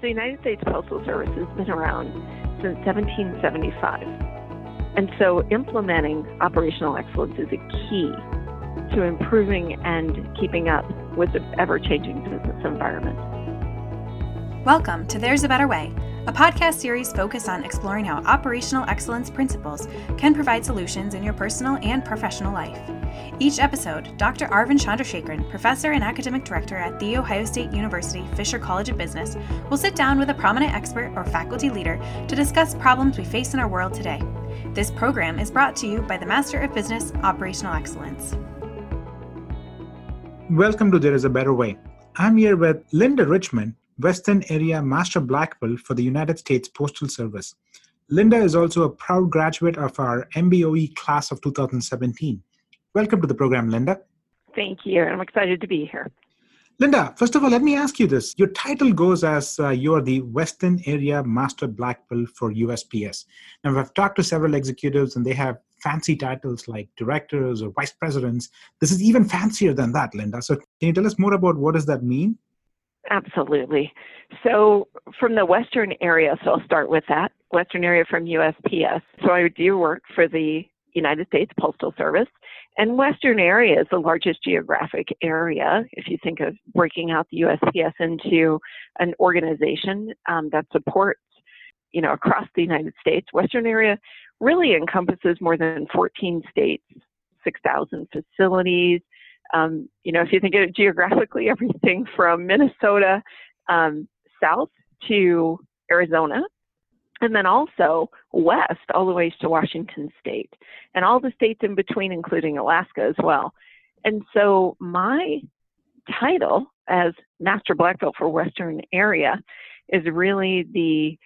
The United States Postal Service has been around since 1775. And so implementing operational excellence is a key to improving and keeping up with the ever changing business environment. Welcome to There's a Better Way, a podcast series focused on exploring how operational excellence principles can provide solutions in your personal and professional life. Each episode, Dr. Arvind Chandrasekaran, professor and academic director at The Ohio State University Fisher College of Business, will sit down with a prominent expert or faculty leader to discuss problems we face in our world today. This program is brought to you by the Master of Business Operational Excellence. Welcome to There is a Better Way. I'm here with Linda Richmond, Western Area Master Black Belt for the United States Postal Service. Linda is also a proud graduate of our MBOE class of 2017. Welcome to the program, Linda. Thank you. I'm excited to be here. Linda, first of all, let me ask you this. Your title goes as uh, you're the Western Area Master Black Belt for USPS. Now, I've talked to several executives and they have fancy titles like directors or vice presidents. This is even fancier than that, Linda. So, can you tell us more about what does that mean? Absolutely. So, from the Western area, so I'll start with that Western area from USPS. So, I do work for the United States Postal Service. And Western area is the largest geographic area. If you think of breaking out the USPS into an organization um, that supports, you know, across the United States, Western area really encompasses more than 14 states, 6,000 facilities. Um, you know, if you think of it geographically, everything from Minnesota um, south to Arizona, and then also west all the way to Washington state and all the states in between, including Alaska as well. And so my title as Master Black Belt for Western Area is really the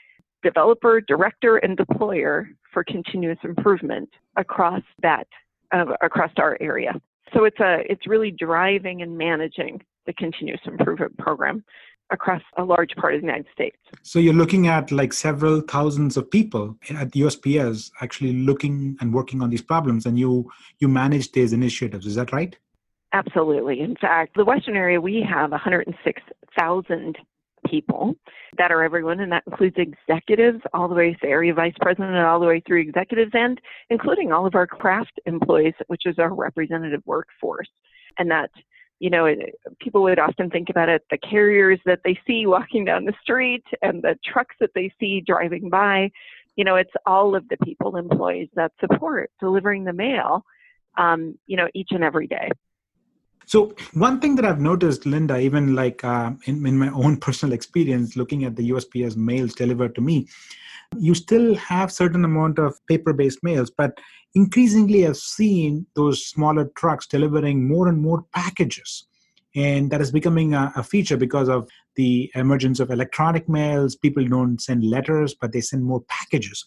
developer, director, and deployer for continuous improvement across that, uh, across our area. So it's a, it's really driving and managing the continuous improvement program across a large part of the United States. So you're looking at like several thousands of people at the USPS actually looking and working on these problems, and you you manage these initiatives. Is that right? Absolutely. In fact, the Western area we have 106,000 people that are everyone, and that includes executives all the way to area vice president, all the way through executives, and including all of our craft employees, which is our representative workforce. And that you know, people would often think about it the carriers that they see walking down the street and the trucks that they see driving by. You know, it's all of the people, employees that support delivering the mail, um, you know, each and every day. So one thing that I've noticed, Linda, even like uh, in, in my own personal experience, looking at the USPS mails delivered to me, you still have certain amount of paper-based mails, but increasingly I've seen those smaller trucks delivering more and more packages. And that is becoming a, a, feature because of the emergence of electronic mails. People don't send letters, but they send more packages.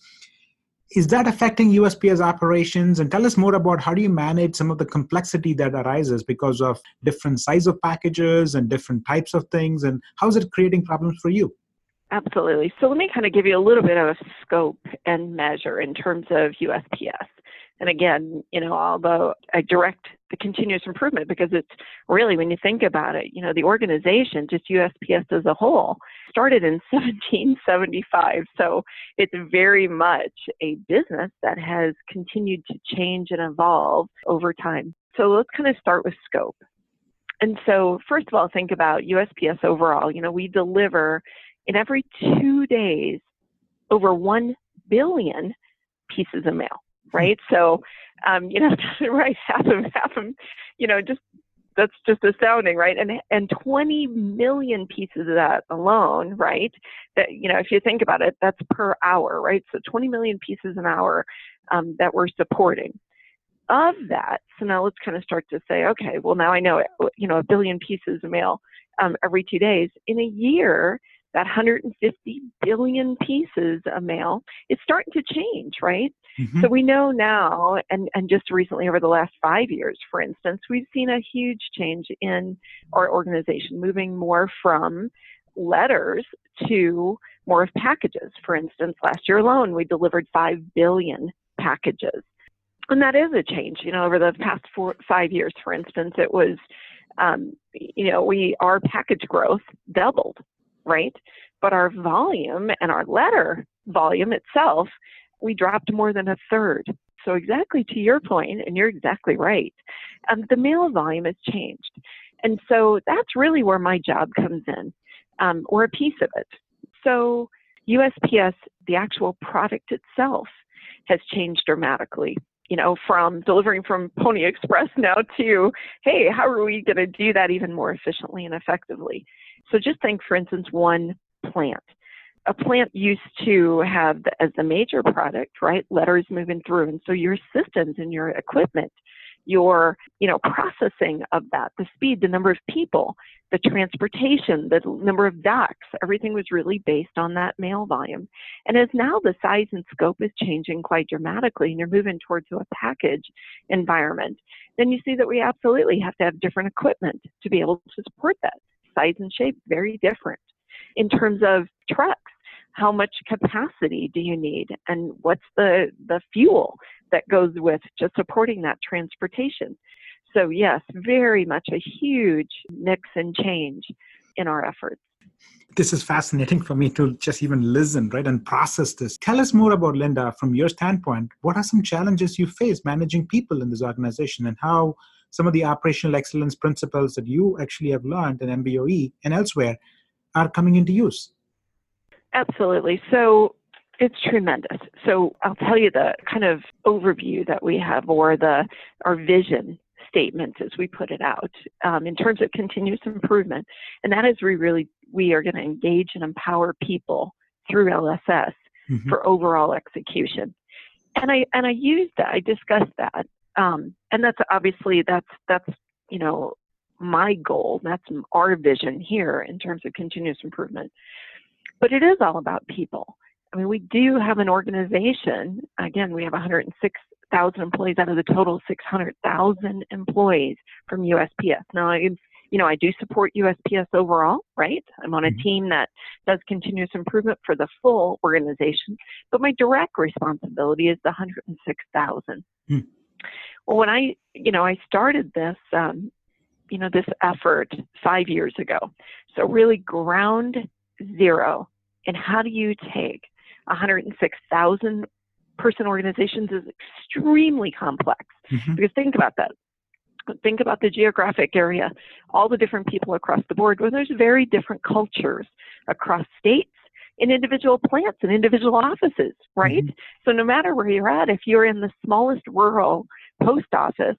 Is that affecting USPS operations? And tell us more about how do you manage some of the complexity that arises because of different size of packages and different types of things, and how is it creating problems for you? Absolutely. So let me kind of give you a little bit of a scope and measure in terms of USPS. And again, you know, although I direct the continuous improvement because it's really, when you think about it, you know, the organization, just USPS as a whole, started in 1775. So it's very much a business that has continued to change and evolve over time. So let's kind of start with scope. And so, first of all, think about USPS overall. You know, we deliver in every two days over 1 billion pieces of mail, right? So, um, you know, right, half of, half of, you know, just, that's just astounding, right? And, and 20 million pieces of that alone, right? That, you know, if you think about it, that's per hour, right? So 20 million pieces an hour um, that we're supporting. Of that, so now let's kind of start to say, okay, well, now I know, you know, a billion pieces of mail um, every two days. In a year, that 150 billion pieces of mail is starting to change, right? Mm-hmm. So we know now, and, and just recently over the last five years, for instance, we've seen a huge change in our organization, moving more from letters to more of packages. For instance, last year alone, we delivered 5 billion packages. And that is a change. You know, over the past four, five years, for instance, it was, um, you know, we, our package growth doubled right? But our volume and our letter volume itself, we dropped more than a third. So, exactly to your point, and you're exactly right, um, the mail volume has changed. And so that's really where my job comes in, um, or a piece of it. So, USPS, the actual product itself, has changed dramatically. You know, from delivering from Pony Express now to, hey, how are we going to do that even more efficiently and effectively? So just think, for instance, one plant. A plant used to have as the major product, right, letters moving through. And so your systems and your equipment your you know processing of that the speed the number of people the transportation the number of docks everything was really based on that mail volume and as now the size and scope is changing quite dramatically and you're moving towards a package environment then you see that we absolutely have to have different equipment to be able to support that size and shape very different. In terms of trucks how much capacity do you need? And what's the the fuel that goes with just supporting that transportation? So yes very much a huge mix and change in our efforts. This is fascinating for me to just even listen right and process this. Tell us more about linda from your standpoint. What are some challenges you face managing people in this organization and how some of the operational excellence principles that you actually have learned in mboe and elsewhere are coming into use Absolutely. So it's tremendous. So I'll tell you the kind of overview that we have, or the our vision statement as we put it out um, in terms of continuous improvement, and that is we really we are going to engage and empower people through LSS mm-hmm. for overall execution. And I and I used that. I discussed that, um, and that's obviously that's that's you know my goal. That's our vision here in terms of continuous improvement. But it is all about people. I mean, we do have an organization. Again, we have 106,000 employees out of the total 600,000 employees from USPS. Now, I, you know, I do support USPS overall, right? I'm on a mm-hmm. team that does continuous improvement for the full organization, but my direct responsibility is the 106,000. Mm. Well, when I, you know, I started this, um, you know, this effort five years ago. So really ground zero. And how do you take 106,000 person organizations is extremely complex. Mm-hmm. Because think about that. Think about the geographic area, all the different people across the board, where there's very different cultures across states, in individual plants and individual offices, right? Mm-hmm. So no matter where you're at, if you're in the smallest rural post office,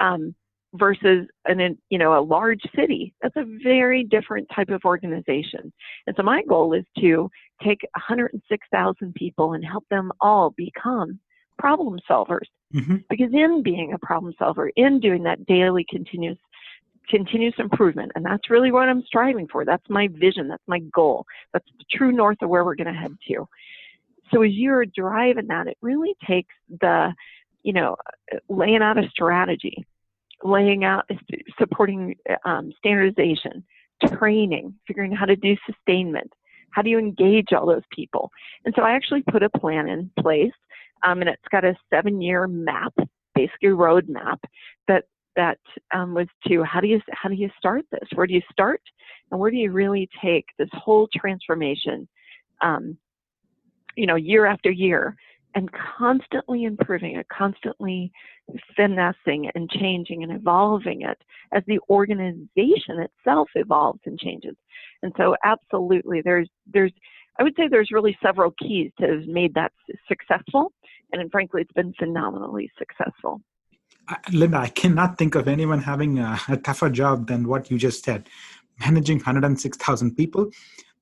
um, versus an you know a large city. That's a very different type of organization. And so my goal is to take 106,000 people and help them all become problem solvers. Mm-hmm. because in being a problem solver in doing that daily continuous continuous improvement and that's really what I'm striving for. That's my vision. That's my goal. That's the true north of where we're going to head to. So as you're driving that it really takes the you know laying out a strategy laying out, supporting um, standardization, training, figuring out how to do sustainment. How do you engage all those people? And so I actually put a plan in place, um, and it's got a seven-year map, basically roadmap that that um, was to how do you how do you start this? Where do you start, and where do you really take this whole transformation? Um, you know, year after year, and constantly improving it, constantly finessing and changing and evolving it as the organization itself evolves and changes. And so absolutely there's there's I would say there's really several keys to have made that successful and frankly it's been phenomenally successful. Linda, I cannot think of anyone having a, a tougher job than what you just said. Managing 106,000 people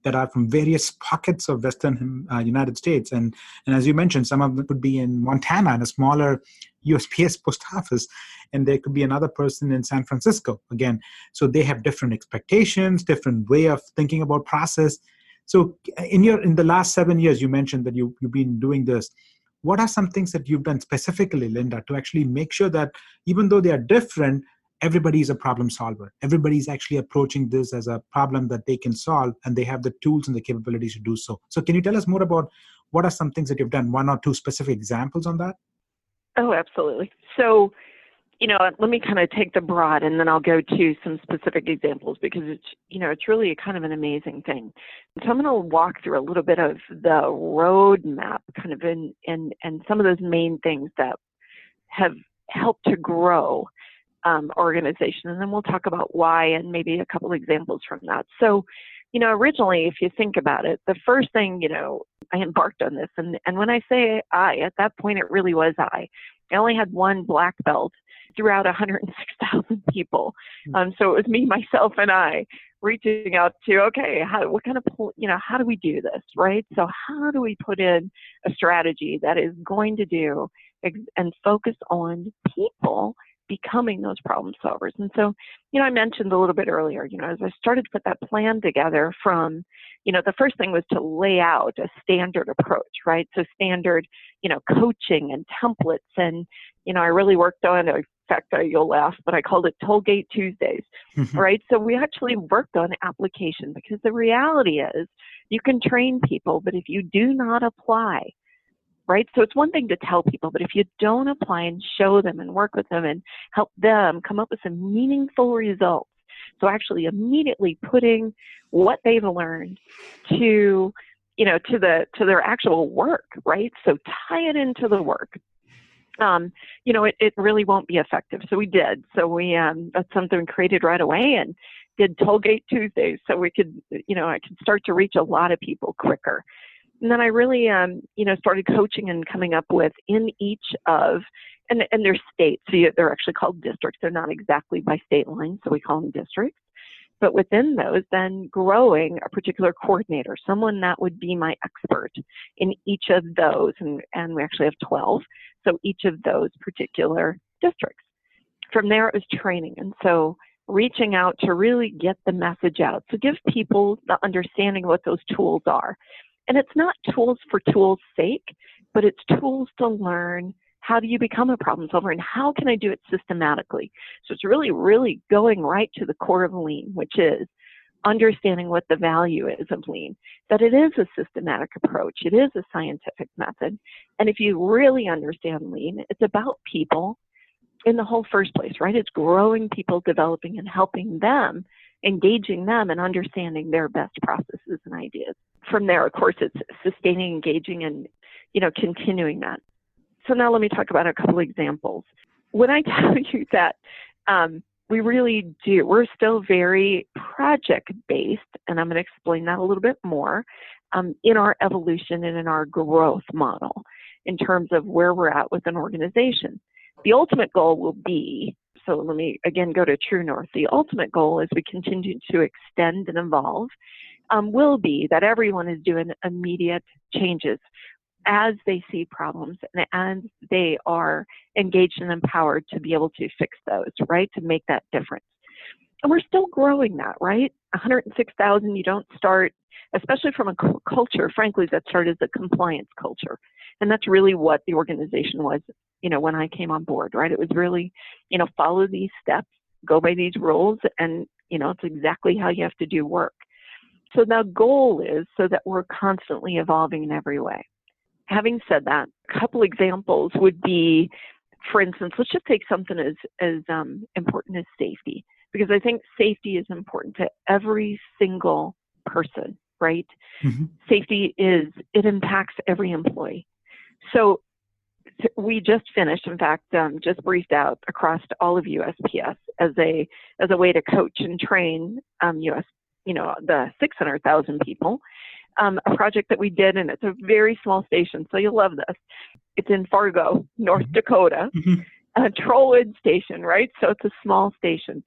that are from various pockets of Western uh, United States. And, and as you mentioned, some of them could be in Montana in a smaller USPS post office, and there could be another person in San Francisco again. So they have different expectations, different way of thinking about process. So in your in the last seven years, you mentioned that you you've been doing this. What are some things that you've done specifically, Linda, to actually make sure that even though they are different, everybody's a problem solver. Everybody's actually approaching this as a problem that they can solve, and they have the tools and the capabilities to do so. So, can you tell us more about what are some things that you've done? One or two specific examples on that? Oh, absolutely. So, you know, let me kind of take the broad and then I'll go to some specific examples because it's, you know, it's really kind of an amazing thing. So I'm going to walk through a little bit of the roadmap kind of in, in, and some of those main things that have helped to grow um, organization. And then we'll talk about why and maybe a couple examples from that. So, you know, originally, if you think about it, the first thing, you know, I embarked on this. And, and when I say I, at that point, it really was I. I only had one black belt throughout 106,000 people. Hmm. Um, so it was me, myself, and I reaching out to, okay, how, what kind of, you know, how do we do this, right? So how do we put in a strategy that is going to do and focus on people becoming those problem solvers. And so, you know, I mentioned a little bit earlier, you know, as I started to put that plan together from, you know, the first thing was to lay out a standard approach, right? So standard, you know, coaching and templates. And, you know, I really worked on, in fact, you'll laugh, but I called it Tollgate Tuesdays, right? So we actually worked on application because the reality is you can train people, but if you do not apply, right? So it's one thing to tell people, but if you don't apply and show them and work with them and help them come up with some meaningful results, so actually immediately putting what they've learned to, you know, to the to their actual work, right? So tie it into the work. Um, you know, it, it really won't be effective. So we did. So we um, that's something we created right away and did Tollgate Tuesdays so we could, you know, I could start to reach a lot of people quicker and then I really, um, you know, started coaching and coming up with in each of, and, and their states, so they're actually called districts. They're not exactly by state lines, so we call them districts. But within those, then growing a particular coordinator, someone that would be my expert in each of those, and, and we actually have 12, so each of those particular districts. From there, it was training. And so reaching out to really get the message out. So give people the understanding of what those tools are. And it's not tools for tools' sake, but it's tools to learn how do you become a problem solver and how can I do it systematically. So it's really, really going right to the core of lean, which is understanding what the value is of lean, that it is a systematic approach, it is a scientific method. And if you really understand lean, it's about people in the whole first place, right? It's growing people, developing and helping them engaging them and understanding their best processes and ideas. From there, of course, it's sustaining, engaging, and you know, continuing that. So now let me talk about a couple examples. When I tell you that um, we really do, we're still very project based, and I'm going to explain that a little bit more um, in our evolution and in our growth model in terms of where we're at with an organization. The ultimate goal will be so let me again go to True North. The ultimate goal as we continue to extend and evolve um, will be that everyone is doing immediate changes as they see problems and as they are engaged and empowered to be able to fix those, right? To make that difference. And we're still growing that, right? 106,000, you don't start, especially from a culture, frankly, that started as a compliance culture. And that's really what the organization was you know, when I came on board, right? It was really, you know, follow these steps, go by these rules, and, you know, it's exactly how you have to do work. So the goal is so that we're constantly evolving in every way. Having said that, a couple examples would be, for instance, let's just take something as, as um, important as safety, because I think safety is important to every single person, right? Mm-hmm. Safety is, it impacts every employee. So we just finished, in fact, um, just briefed out across all of USPS as a as a way to coach and train um, US, you know, the 600,000 people. Um, a project that we did, and it's a very small station, so you'll love this. It's in Fargo, North mm-hmm. Dakota, mm-hmm. a Trollwood station, right? So it's a small station.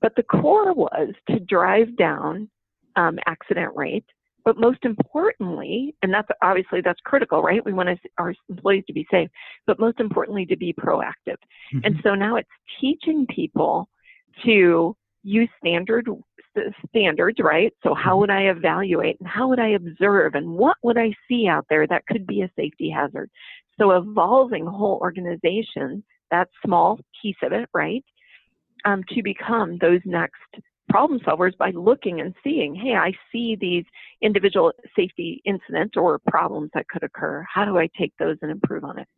But the core was to drive down um, accident rate but most importantly, and that's obviously that's critical, right? We want our employees to be safe, but most importantly, to be proactive. Mm-hmm. And so now it's teaching people to use standard standards, right? So how would I evaluate and how would I observe and what would I see out there that could be a safety hazard? So evolving whole organization, that small piece of it, right? Um, to become those next problem solvers by looking and seeing, hey, I see these individual safety incidents or problems that could occur. How do I take those and improve on it?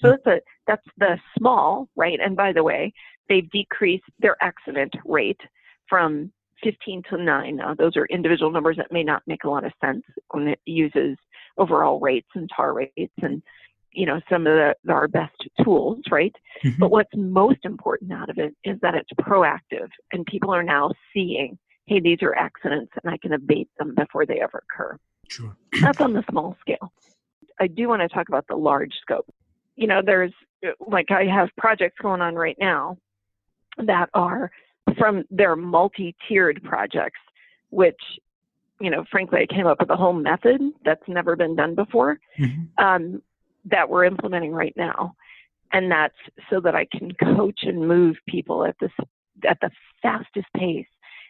So that's a that's the small, right? And by the way, they've decreased their accident rate from 15 to 9. Now, those are individual numbers that may not make a lot of sense when it uses overall rates and tar rates and you know some of the, our best tools right? Mm-hmm. but what's most important out of it is that it's proactive and people are now seeing hey these are accidents and i can abate them before they ever occur. Sure. That's on the small scale. I do want to talk about the large scope. You know there's like i have projects going on right now that are from their multi-tiered projects, which, you know, frankly, I came up with a whole method that's never been done before. Mm-hmm. um, that we're implementing right now, and that's so that I can coach and move people at this at the fastest pace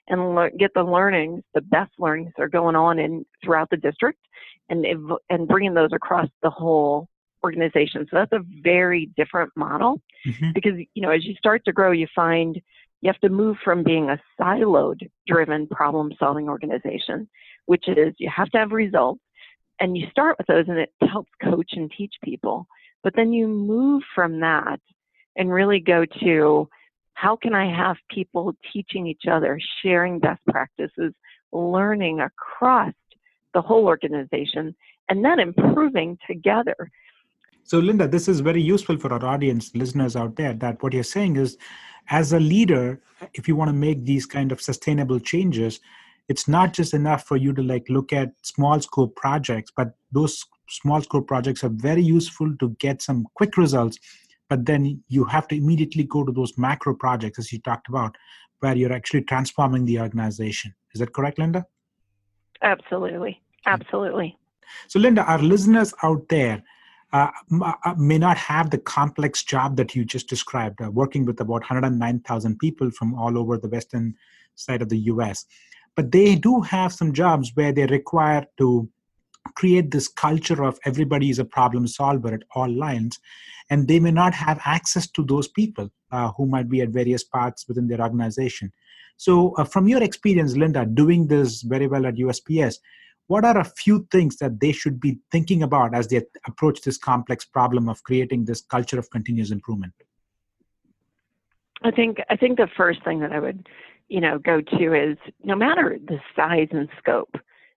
and le- get the learnings, the best learnings that are going on in throughout the district, and ev- and bringing those across the whole organization. So that's a very different model mm-hmm. because you know as you start to grow, you find you have to move from being a siloed driven problem solving organization, which is you have to have results and you start with those and it helps coach and teach people. But then you move from that and really go to how can I have people teaching each other, sharing best practices, learning across the whole organization, and then improving together. So, Linda, this is very useful for our audience, listeners out there, that what you're saying is as a leader if you want to make these kind of sustainable changes it's not just enough for you to like look at small scope projects but those small scope projects are very useful to get some quick results but then you have to immediately go to those macro projects as you talked about where you're actually transforming the organization. Is that correct linda? Absolutely. Absolutely. So linda our listeners out there uh, uh, may not have the complex job that you just described, uh, working with about 109,000 people from all over the western side of the US. But they do have some jobs where they require to create this culture of everybody is a problem solver at all lines, and they may not have access to those people uh, who might be at various parts within their organization. So, uh, from your experience, Linda, doing this very well at USPS, what are a few things that they should be thinking about as they approach this complex problem of creating this culture of continuous improvement i think i think the first thing that i would you know go to is no matter the size and scope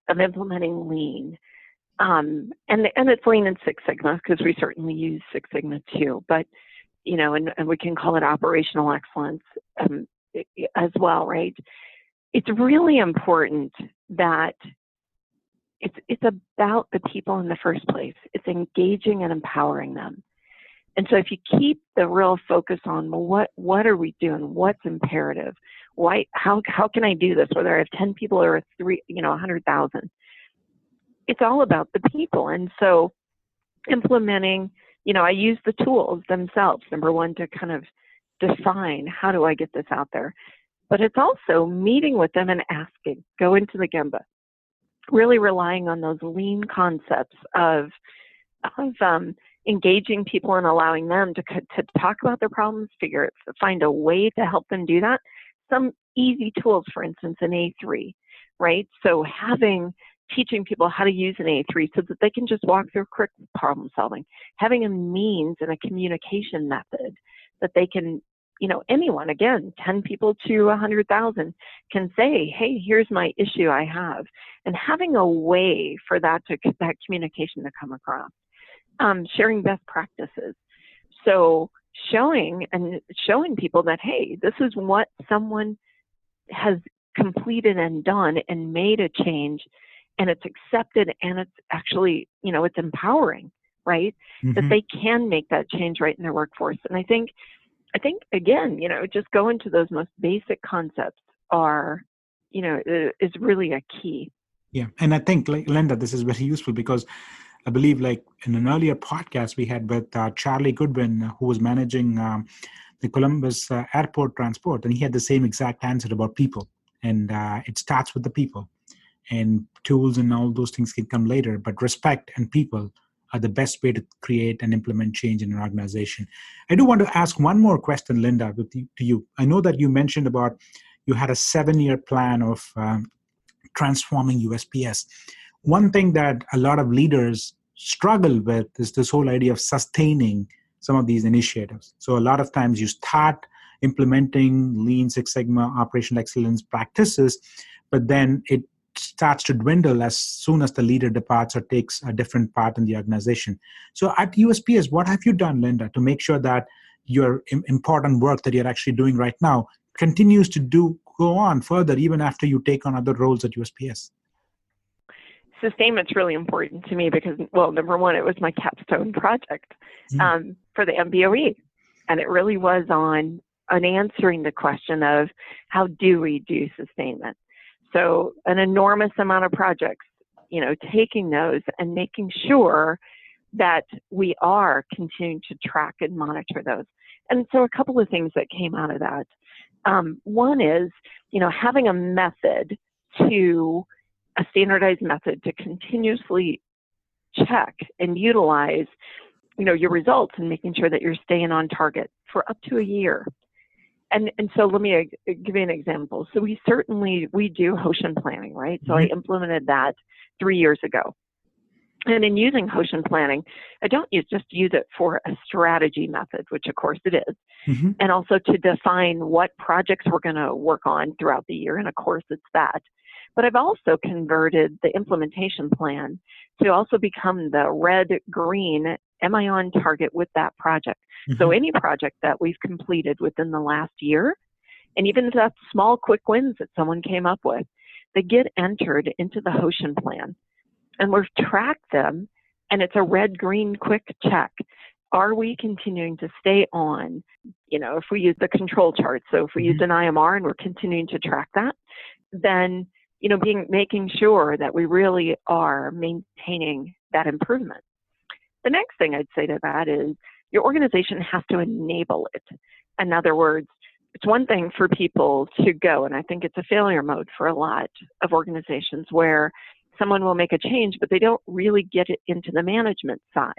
of implementing lean um, and and it's lean and six sigma because we certainly use six sigma too but you know and, and we can call it operational excellence um, as well right it's really important that it's it's about the people in the first place. It's engaging and empowering them. And so if you keep the real focus on well, what what are we doing? What's imperative? Why how how can I do this? Whether I have ten people or three, you know, a hundred thousand. It's all about the people. And so implementing, you know, I use the tools themselves, number one, to kind of define how do I get this out there. But it's also meeting with them and asking, go into the Gemba, really relying on those lean concepts of of um, engaging people and allowing them to to talk about their problems, figure find a way to help them do that. Some easy tools, for instance, an A3, right? So having teaching people how to use an A3 so that they can just walk through quick problem solving, having a means and a communication method that they can you know, anyone, again, 10 people to 100,000 can say, hey, here's my issue I have. And having a way for that to, that communication to come across. Um, sharing best practices. So showing and showing people that, hey, this is what someone has completed and done and made a change and it's accepted and it's actually, you know, it's empowering, right? Mm-hmm. That they can make that change right in their workforce. And I think I think again, you know, just going to those most basic concepts are, you know, is really a key. Yeah, and I think, Linda, this is very useful because I believe, like in an earlier podcast we had with uh, Charlie Goodwin, who was managing um, the Columbus uh, airport transport, and he had the same exact answer about people, and uh, it starts with the people, and tools and all those things can come later, but respect and people are the best way to create and implement change in an organization. I do want to ask one more question, Linda, with you, to you. I know that you mentioned about you had a seven-year plan of um, transforming USPS. One thing that a lot of leaders struggle with is this whole idea of sustaining some of these initiatives. So a lot of times you start implementing Lean Six Sigma operational excellence practices, but then it starts to dwindle as soon as the leader departs or takes a different part in the organization. So at USPS, what have you done, Linda, to make sure that your important work that you're actually doing right now continues to do go on further even after you take on other roles at USPS? Sustainment's really important to me because, well, number one, it was my capstone project mm-hmm. um, for the MBOE, and it really was on on answering the question of how do we do sustainment. So, an enormous amount of projects, you know, taking those and making sure that we are continuing to track and monitor those. And so, a couple of things that came out of that. Um, one is, you know, having a method to a standardized method to continuously check and utilize, you know, your results and making sure that you're staying on target for up to a year and and so let me give you an example. So we certainly we do Hoshin planning, right? So mm-hmm. I implemented that three years ago. And in using Hoshin planning, I don't use, just use it for a strategy method, which of course it is, mm-hmm. and also to define what projects we're going to work on throughout the year. And of course, it's that. But I've also converted the implementation plan to also become the red green am I on target with that project? Mm-hmm. So any project that we've completed within the last year, and even if that's small quick wins that someone came up with, they get entered into the Hoshin plan. And we've tracked them, and it's a red green quick check. Are we continuing to stay on? You know, if we use the control chart, so if we mm-hmm. use an IMR and we're continuing to track that, then you know, being making sure that we really are maintaining that improvement. The next thing I'd say to that is your organization has to enable it. In other words, it's one thing for people to go, and I think it's a failure mode for a lot of organizations where someone will make a change, but they don't really get it into the management side,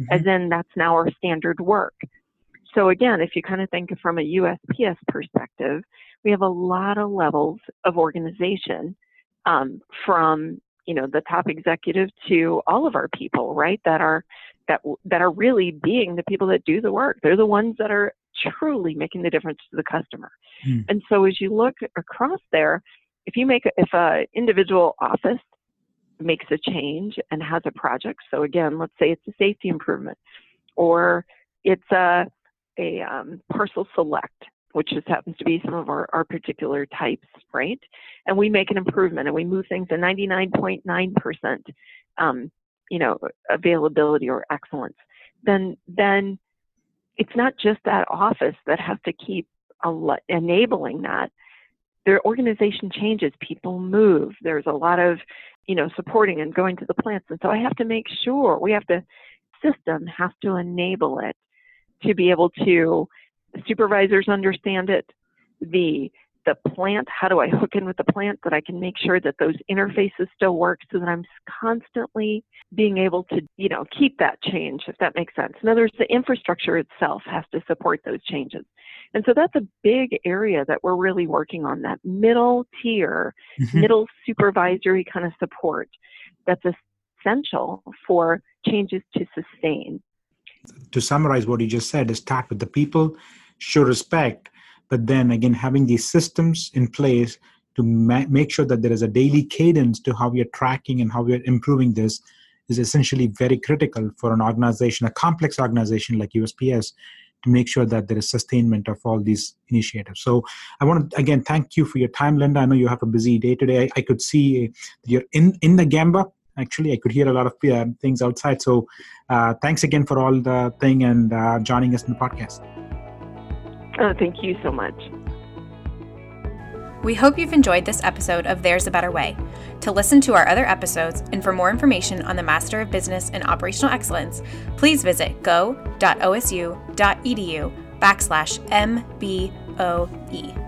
mm-hmm. as in that's now our standard work. So again, if you kind of think from a USPS perspective, we have a lot of levels of organization um, from you know the top executive to all of our people right that are that that are really being the people that do the work they're the ones that are truly making the difference to the customer mm. and so as you look across there if you make if a individual office makes a change and has a project so again let's say it's a safety improvement or it's a a um, parcel select which just happens to be some of our, our particular types, right? And we make an improvement and we move things to 99.9%, um, you know, availability or excellence. Then, then it's not just that office that has to keep enabling that. Their organization changes, people move. There's a lot of, you know, supporting and going to the plants. And so I have to make sure we have to, system has to enable it to be able to supervisors understand it. The the plant, how do I hook in with the plant that I can make sure that those interfaces still work so that I'm constantly being able to, you know, keep that change, if that makes sense. In other words, the infrastructure itself has to support those changes. And so that's a big area that we're really working on, that middle tier, mm-hmm. middle supervisory kind of support that's essential for changes to sustain. To summarize what you just said, is start with the people, show respect, but then again, having these systems in place to ma- make sure that there is a daily cadence to how we are tracking and how we are improving this is essentially very critical for an organization, a complex organization like USPS, to make sure that there is sustainment of all these initiatives. So I want to again thank you for your time, Linda. I know you have a busy day today. I, I could see uh, you're in in the Gemba. Actually, I could hear a lot of uh, things outside. So uh, thanks again for all the thing and uh, joining us in the podcast. Oh, thank you so much. We hope you've enjoyed this episode of There's a Better Way. To listen to our other episodes and for more information on the Master of Business and Operational Excellence, please visit go.osu.edu backslash MBOE.